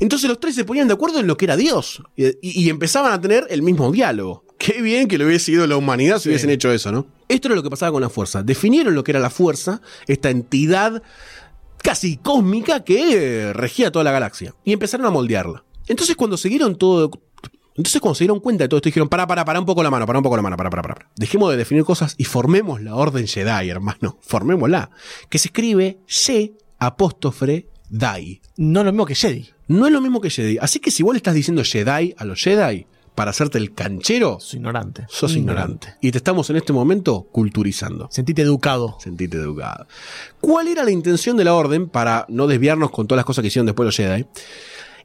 Speaker 2: Entonces los tres se ponían de acuerdo en lo que era Dios y, y- y empezaban a tener el mismo diálogo. Qué bien que lo hubiese ido la humanidad si
Speaker 3: Sí.
Speaker 2: hubiesen hecho eso, ¿no? Esto era lo que pasaba con la fuerza. Definieron lo que era la fuerza, esta entidad casi cósmica que regía toda la galaxia y empezaron a moldearla. Entonces cuando siguieron todo entonces cuando se dieron cuenta de todo esto dijeron, para, para, para un poco la mano, para un poco la mano, para, para, para. Dejemos de definir cosas y formemos la orden Jedi, hermano. Formémosla. Que se escribe Ye apóstrofe Dai.
Speaker 3: No lo mismo que Jedi.
Speaker 2: No es lo mismo que Jedi. Así que si vos le estás diciendo Jedi a los Jedi para hacerte el canchero,
Speaker 3: Soy ignorante.
Speaker 2: sos ignorante. Y te estamos en este momento culturizando.
Speaker 3: Sentite educado.
Speaker 2: Sentite educado. ¿Cuál era la intención de la orden para no desviarnos con todas las cosas que hicieron después los Jedi?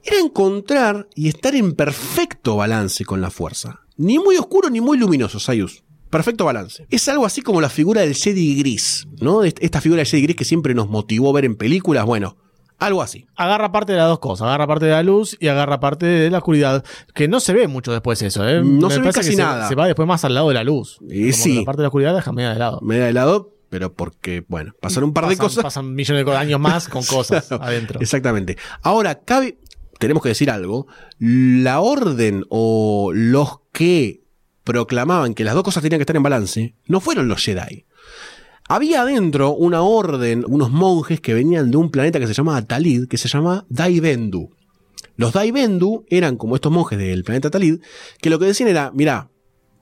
Speaker 2: Era encontrar y estar en perfecto balance con la fuerza. Ni muy oscuro ni muy luminoso, Sayus. Perfecto balance. Es algo así como la figura del Jedi gris, ¿no? Est- Esta figura del Jedi gris que siempre nos motivó a ver en películas. Bueno, algo así.
Speaker 3: Agarra parte de las dos cosas. Agarra parte de la luz y agarra parte de la oscuridad. Que no se ve mucho después eso, ¿eh?
Speaker 2: No
Speaker 3: Me
Speaker 2: se ve casi
Speaker 3: que
Speaker 2: nada.
Speaker 3: Se, va después más al lado de la luz.
Speaker 2: Y
Speaker 3: Como
Speaker 2: sí.
Speaker 3: La parte de la oscuridad deja media de lado.
Speaker 2: Media de lado, pero porque, bueno, pasaron un par de cosas.
Speaker 3: Pasan millones de años más con cosas
Speaker 2: Claro,
Speaker 3: adentro.
Speaker 2: Exactamente. Ahora, cabe, tenemos que decir algo. La orden o los que proclamaban que las dos cosas tenían que estar en balance no fueron los Jedi. Había adentro una orden, unos monjes que venían de un planeta que se llamaba Talid, que se llama Daibendu. Los Daibendu eran como estos monjes del planeta Talid, que lo que decían era, mirá,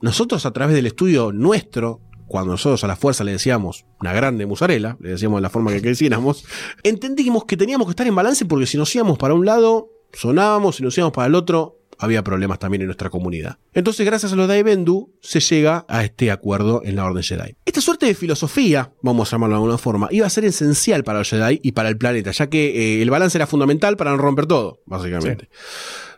Speaker 2: nosotros a través del estudio nuestro, cuando nosotros a la fuerza le decíamos una grande musarela, le decíamos de la forma que quisiéramos, entendimos que teníamos que estar en balance porque si nos íbamos para un lado, sonábamos, si nos íbamos para el otro, había problemas también en nuestra comunidad. Entonces, gracias a los Daibendu, se llega a este acuerdo en la Orden Jedi. Esta suerte de filosofía, vamos a llamarlo de alguna forma, iba a ser esencial para los Jedi y para el planeta, ya que eh, el balance era fundamental para no romper todo, básicamente.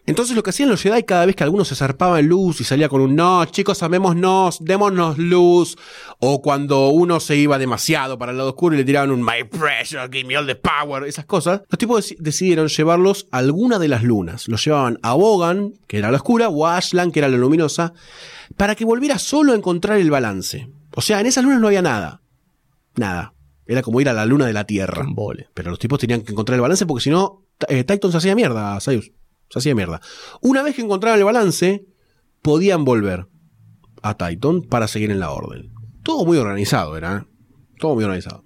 Speaker 2: Entonces lo que hacían los Jedi cada vez que alguno se zarpaba en luz y salía con un no, chicos, amémonos, démonos luz, o cuando uno se iba demasiado para el lado oscuro y le tiraban un my pressure, give me all the power, esas cosas, los tipos deci- decidieron llevarlos a alguna de las lunas. Los llevaban a Bogan, que era la oscura, o a Ashland, que era la luminosa, para que volviera solo a encontrar el balance. O sea, en esas lunas no había nada. Nada. Era como ir a la luna de la Tierra. Pero los tipos tenían que encontrar el balance porque si no, eh, Titan se hacía mierda, Sayus. Se hacía mierda. Una vez que encontraban el balance, podían volver a Titan para seguir en la orden. Todo muy organizado era, ¿eh? Todo muy organizado.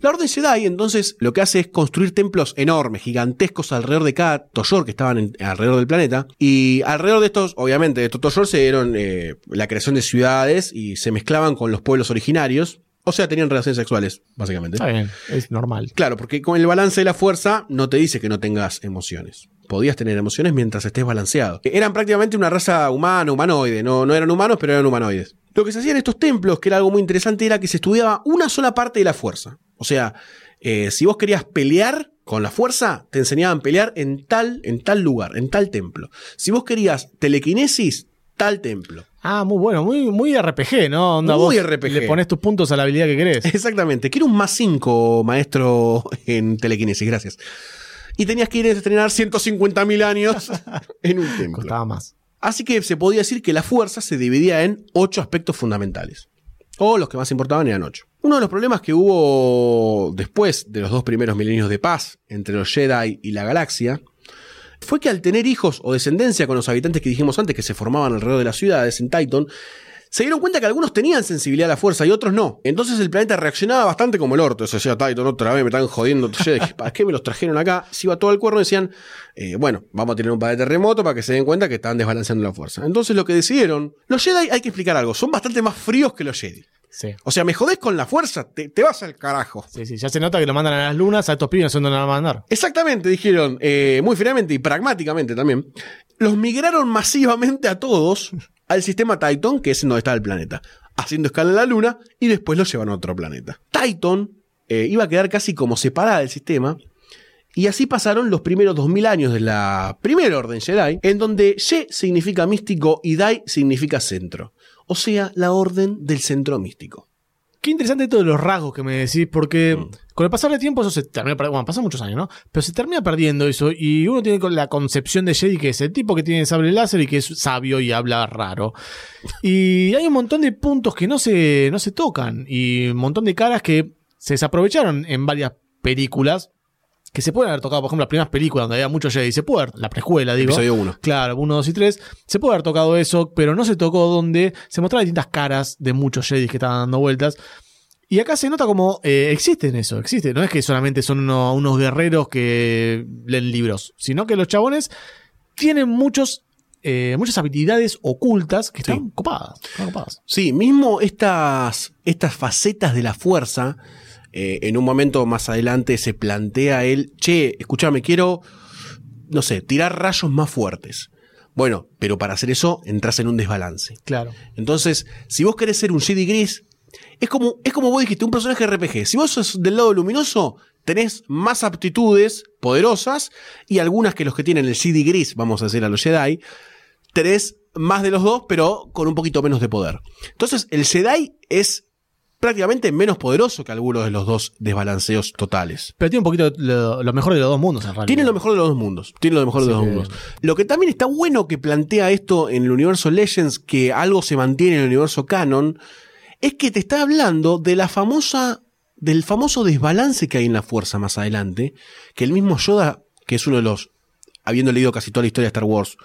Speaker 2: La Orden Jedi, entonces, lo que hace es construir templos enormes, gigantescos alrededor de cada Toyor que estaban alrededor del planeta. Y alrededor de estos, obviamente, de estos Toyor se dieron eh, la creación de ciudades y se mezclaban con los pueblos originarios. O sea, tenían relaciones sexuales, básicamente.
Speaker 3: Está bien, es normal.
Speaker 2: Claro, porque con el balance de la fuerza no te dice que no tengas emociones. Podías tener emociones mientras estés balanceado. Eran prácticamente una raza humana, humanoide. No, no eran humanos, pero eran humanoides. Lo que se hacía en estos templos, que era algo muy interesante, era que se estudiaba una sola parte de la fuerza. O sea, eh, si vos querías pelear con la fuerza, te enseñaban a pelear en tal, en tal lugar, en tal templo. Si vos querías telequinesis, tal templo.
Speaker 3: Ah, muy bueno, muy, muy RPG, ¿no? Onda,
Speaker 2: Muy
Speaker 3: vos
Speaker 2: RPG.
Speaker 3: Le pones tus puntos a la habilidad que querés.
Speaker 2: Exactamente. Quiero un más 5, maestro en telequinesis, gracias. Y tenías que ir a estrenar 150.000 años en un templo.
Speaker 3: Costaba más.
Speaker 2: Así que se podía decir que la fuerza se dividía en ocho aspectos fundamentales. O los que más importaban eran ocho. Uno de los problemas que hubo después de los dos primeros milenios de paz entre los Jedi y la galaxia fue que al tener hijos o descendencia con los habitantes que dijimos antes que se formaban alrededor de las ciudades en Titan, se dieron cuenta que algunos tenían sensibilidad a la fuerza y otros no. Entonces el planeta reaccionaba bastante como el orto. Eso decía, Titan, otra vez me están jodiendo. ¿Para qué me los trajeron acá? Se iba todo el cuerno decían, eh, bueno, vamos a tener un par de terremotos para que se den cuenta que están desbalanceando la fuerza. Entonces lo que decidieron, los Jedi, hay que explicar algo, son bastante más fríos que los Jedi.
Speaker 3: Sí.
Speaker 2: O sea, me jodés con la fuerza, te, te vas al carajo.
Speaker 3: Sí, sí, ya se nota que lo mandan a las lunas, a estos pibes no lo van a mandar.
Speaker 2: Exactamente, dijeron, eh, muy finamente y pragmáticamente también. Los migraron masivamente a todos al sistema Titan, que es en donde está el planeta, haciendo escala en la Luna y después lo llevan a otro planeta. Titan eh, iba a quedar casi como separada del sistema. Y así pasaron los primeros 2000 años de la primera orden Jedi, en donde Ye significa místico y Dai significa centro. O sea, la orden del centro místico.
Speaker 3: Qué interesante de los rasgos que me decís, porque
Speaker 2: Mm.
Speaker 3: con el pasar del tiempo eso se termina perdiendo. Bueno, pasan muchos años, ¿no? Pero se termina perdiendo eso y uno tiene la concepción de Jedi que es el tipo que tiene sable láser y que es sabio y habla raro. Y hay un montón de puntos que no se, no se tocan y un montón de caras que se desaprovecharon en varias películas que se pueden haber tocado, por ejemplo, las primeras películas donde había mucho Jedi, se puede haber, la prejuela, digo.
Speaker 2: Episodio 1.
Speaker 3: Claro, 1, 2 y 3. Se puede haber tocado eso, pero no se tocó donde se mostraban distintas caras de muchos Jedi que estaban dando vueltas. Y acá se nota como eh, existen eso, existe. No es que solamente son uno- unos guerreros que leen libros, sino que los chabones tienen muchos, eh, muchas habilidades ocultas que están
Speaker 2: Sí.
Speaker 3: copadas. están copadas.
Speaker 2: Sí, mismo estas, estas facetas de la fuerza, eh, en un momento más adelante se plantea él, che, escúchame, quiero, no sé, tirar rayos más fuertes. Bueno, pero para hacer eso entras en un desbalance.
Speaker 3: Claro.
Speaker 2: Entonces, si vos querés ser un Jedi gris, es como, es como vos dijiste, un personaje RPG. Si vos sos del lado luminoso, tenés más aptitudes poderosas y algunas que los que tienen el Jedi gris, vamos a decir a los Jedi, tenés más de los dos, pero con un poquito menos de poder. Entonces, el Jedi es prácticamente menos poderoso que algunos de los dos desbalanceos totales.
Speaker 3: Pero tiene un poquito lo, lo mejor de los dos mundos, en realidad.
Speaker 2: Tiene lo mejor de los dos mundos. Tiene lo mejor de los dos
Speaker 3: que-
Speaker 2: mundos. Lo que también está bueno que plantea esto en el universo Legends, que algo se mantiene en el universo canon, es que te está hablando de la famosa, del famoso desbalance que hay en la fuerza más adelante, que el mismo Yoda, que es uno de los, habiendo leído casi toda la historia de Star Wars,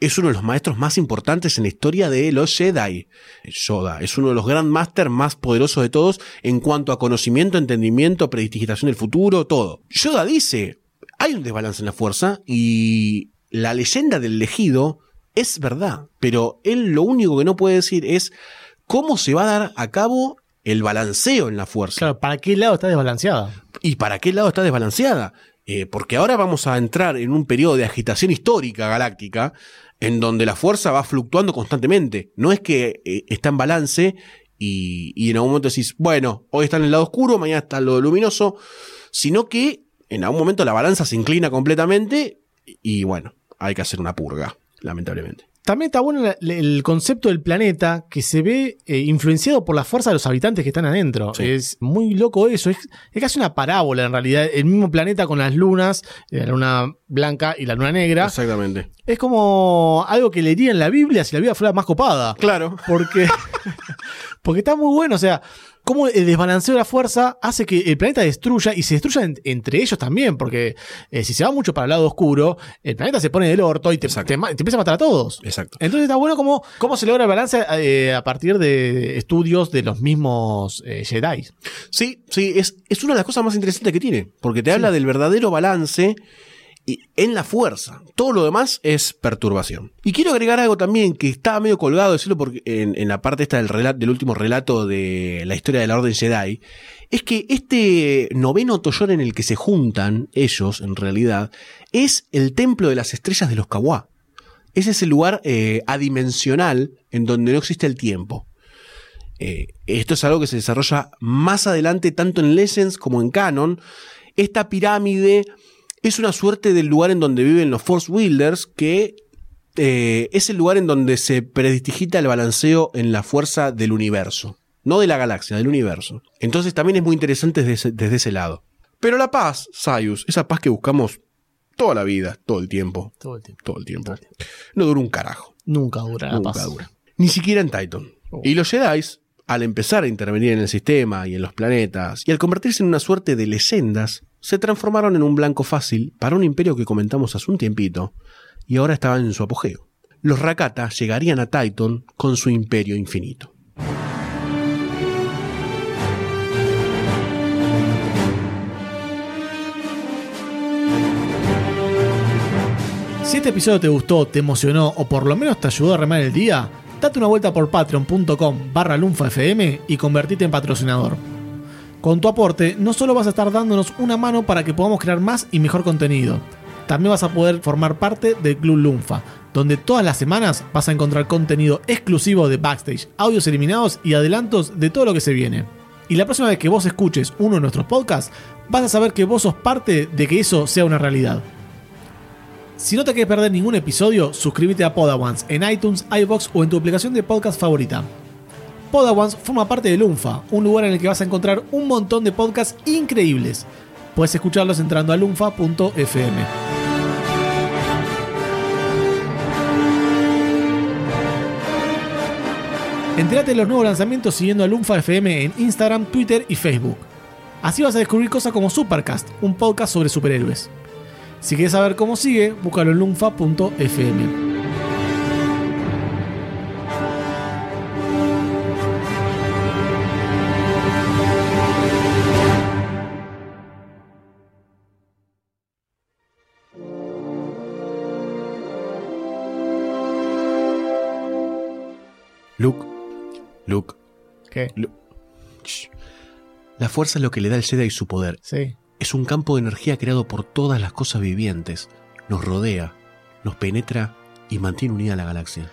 Speaker 2: es uno de los maestros más importantes en la historia de los Jedi. Yoda es uno de los Grandmasters más poderosos de todos en cuanto a conocimiento, entendimiento, predistigitación del futuro, todo. Yoda dice, hay un desbalance en la fuerza y la leyenda del elegido es verdad, pero él lo único que no puede decir es cómo se va a dar a cabo el balanceo en la fuerza.
Speaker 3: Claro, ¿para qué lado está desbalanceada?
Speaker 2: ¿Y para qué lado está desbalanceada? Eh, porque ahora vamos a entrar en un periodo de agitación histórica galáctica en donde la fuerza va fluctuando constantemente. No es que eh, está en balance y, y en algún momento decís, bueno, hoy está en el lado oscuro, mañana está en lo luminoso, sino que en algún momento la balanza se inclina completamente y bueno, hay que hacer una purga, lamentablemente.
Speaker 3: También está bueno el concepto del planeta que se ve eh, influenciado por la fuerza de los habitantes que están adentro.
Speaker 2: Sí.
Speaker 3: Es muy loco eso. Es, es casi una parábola en realidad. El mismo planeta con las lunas, eh, la luna blanca y la luna negra.
Speaker 2: Exactamente.
Speaker 3: Es como algo que leería en la Biblia si la Biblia fuera más copada.
Speaker 2: Claro.
Speaker 3: Porque, porque está muy bueno. O sea, cómo el desbalanceo de la fuerza hace que el planeta destruya y se destruya en- entre ellos también. Porque eh, si se va mucho para el lado oscuro, el planeta se pone del orto y te, te te empieza a matar a todos.
Speaker 2: Exacto.
Speaker 3: Entonces está bueno cómo, cómo se logra el balance eh, a partir de estudios de los mismos eh, Jedi.
Speaker 2: Sí, sí, es, es una de las cosas más interesantes que tiene, porque te habla del verdadero balance en la fuerza. Todo lo demás es perturbación. Y quiero agregar algo también que estaba medio colgado, decirlo porque en, la parte esta del, relato, del último relato de la historia de la Orden Jedi, es que este noveno tollón en el que se juntan ellos, en realidad, es el templo de las estrellas de los Kawa. Es ese lugar eh, adimensional en donde no existe el tiempo. Eh, esto es algo que se desarrolla más adelante tanto en Legends como en Canon. Esta pirámide es una suerte del lugar en donde viven los Force Wielders, que eh, es el lugar en donde se predistigita el balanceo en la fuerza del universo. No de la galaxia, del universo. Entonces también es muy interesante desde ese, desde ese lado. Pero la paz, Sayus, esa paz que buscamos toda la vida, todo el tiempo,
Speaker 3: Todo el tiempo.
Speaker 2: todo el tiempo, no dura un carajo.
Speaker 3: Nunca dura la
Speaker 2: Nunca
Speaker 3: paz.
Speaker 2: dura. Ni siquiera en Titan.
Speaker 3: Oh.
Speaker 2: Y los Jedi, al empezar a intervenir en el sistema y en los planetas, y al convertirse en una suerte de leyendas, se transformaron en un blanco fácil para un imperio que comentamos hace un tiempito, y ahora estaban en su apogeo. Los Rakata llegarían a Titan con su imperio infinito.
Speaker 3: Si este episodio te gustó, te emocionó o por lo menos te ayudó a remar el día, date una vuelta por patreon.com barra lunfafm y convertite en patrocinador. Con tu aporte no solo vas a estar dándonos una mano para que podamos crear más y mejor contenido, también vas a poder formar parte del Club Lunfa, donde todas las semanas vas a encontrar contenido exclusivo de backstage, audios eliminados y adelantos de todo lo que se viene. Y la próxima vez que vos escuches uno de nuestros podcasts, vas a saber que vos sos parte de que eso sea una realidad. Si no te quieres perder ningún episodio, suscríbete a Podawans en iTunes, iBox o en tu aplicación de podcast favorita. Podawans forma parte de Lunfa, un lugar en el que vas a encontrar un montón de podcasts increíbles. Puedes escucharlos entrando a lunfa.fm. Entérate de los nuevos lanzamientos siguiendo a Lunfa FM en Instagram, Twitter y Facebook. Así vas a descubrir cosas como Supercast, un podcast sobre superhéroes. Si quieres saber cómo sigue, búscalo en lunfa.fm.
Speaker 2: Luke,
Speaker 3: ¿Qué?
Speaker 2: Lu- Shh. La fuerza es lo que le da al Jedi su poder.
Speaker 3: Sí.
Speaker 2: Es un campo de energía creado por todas las cosas vivientes. Nos rodea, nos penetra y mantiene unida la galaxia.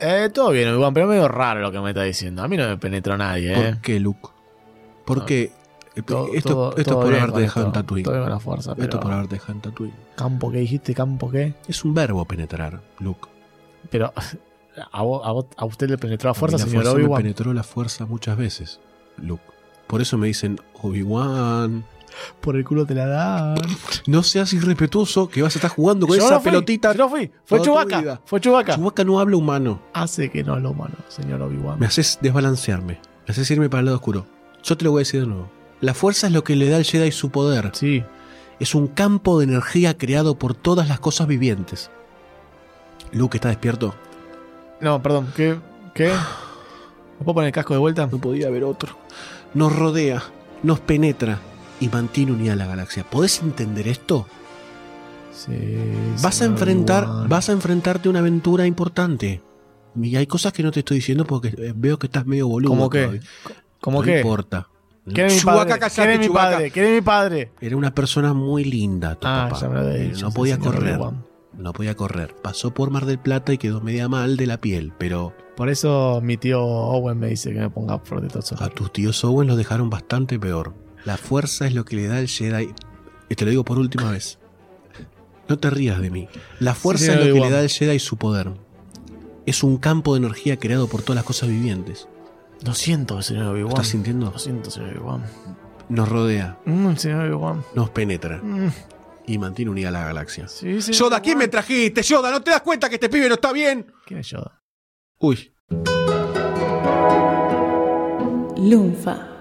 Speaker 3: Eh, todo bien, Obi-Wan, pero medio raro lo que me está diciendo. A mí no me penetró nadie, ¿eh?
Speaker 2: ¿Por qué, Luke? ¿Por qué? Eh,
Speaker 3: Todo-
Speaker 2: esto
Speaker 3: todo-
Speaker 2: esto es
Speaker 3: todo
Speaker 2: por haberte dejado en Tatooine.
Speaker 3: la fuerza,
Speaker 2: Esto
Speaker 3: pero-
Speaker 2: por haberte dejado en Tatooine.
Speaker 3: ¿Campo qué dijiste? ¿Campo qué?
Speaker 2: Es un verbo penetrar, Luke.
Speaker 3: Pero a, vos- usted le penetró la fuerza,
Speaker 2: A mí la
Speaker 3: señor
Speaker 2: fuerza me
Speaker 3: Obi-Wan.
Speaker 2: penetró la fuerza muchas veces, Luke. Por eso me dicen, Obi-Wan,
Speaker 3: Por el culo te la dan.
Speaker 2: no seas irrespetuoso que vas a estar jugando con
Speaker 3: Yo
Speaker 2: esa
Speaker 3: no fui,
Speaker 2: pelotita.
Speaker 3: yo no fui. Fue Chubaca. Fue Chubaca.
Speaker 2: Chewbacca no habla humano.
Speaker 3: Hace que no lo humano, señor Obi-Wan.
Speaker 2: Me haces desbalancearme. Me haces irme para el lado oscuro. Yo te lo voy a decir de nuevo. La fuerza es lo que le da al Jedi su poder.
Speaker 3: Sí.
Speaker 2: Es un campo de energía creado por todas las cosas vivientes. Luke está despierto.
Speaker 3: No, perdón. ¿Qué? ¿Qué? ¿Me puedo poner el casco de vuelta?
Speaker 2: No podía haber otro. Nos rodea, nos penetra y mantiene unida la galaxia. ¿Podés entender esto?
Speaker 3: Sí.
Speaker 2: Vas a enfrentar, vas a enfrentarte a una aventura importante. Y hay cosas que no te estoy diciendo porque eh, veo que estás medio boludo.
Speaker 3: ¿Cómo qué?
Speaker 2: todavía.
Speaker 3: ¿Cómo
Speaker 2: no
Speaker 3: qué?
Speaker 2: importa.
Speaker 3: ¿Quién es mi padre? ¿Quién es mi padre? ¿Quién es mi padre?
Speaker 2: Era una persona muy linda, tu
Speaker 3: Ah,
Speaker 2: papá.
Speaker 3: ya me lo había dicho,
Speaker 2: no podía correr. No podía correr. Pasó por Mar del Plata y quedó media mal de la piel, pero
Speaker 3: Por eso mi tío Owen me dice que me ponga protector solar.
Speaker 2: a tus tíos Owen los dejaron bastante peor. La fuerza es lo que le da al Jedi. Y te lo digo por última vez. No te rías de mí. La fuerza es lo que le da al Jedi su poder. Es un campo de energía creado por todas las cosas vivientes.
Speaker 3: Lo siento, señor Obi-Wan.
Speaker 2: ¿Estás sintiendo?
Speaker 3: Lo siento, señor Obi-Wan.
Speaker 2: Nos rodea,
Speaker 3: Mm, señor Obi-Wan.
Speaker 2: nos penetra
Speaker 3: Mm,
Speaker 2: y mantiene unida la galaxia.
Speaker 3: sí, señor
Speaker 2: Yoda, ¿quién me trajiste? Yoda, ¿no te das cuenta que este pibe no está bien?
Speaker 3: ¿Quién es Yoda?
Speaker 2: Uy,
Speaker 1: Lunfa.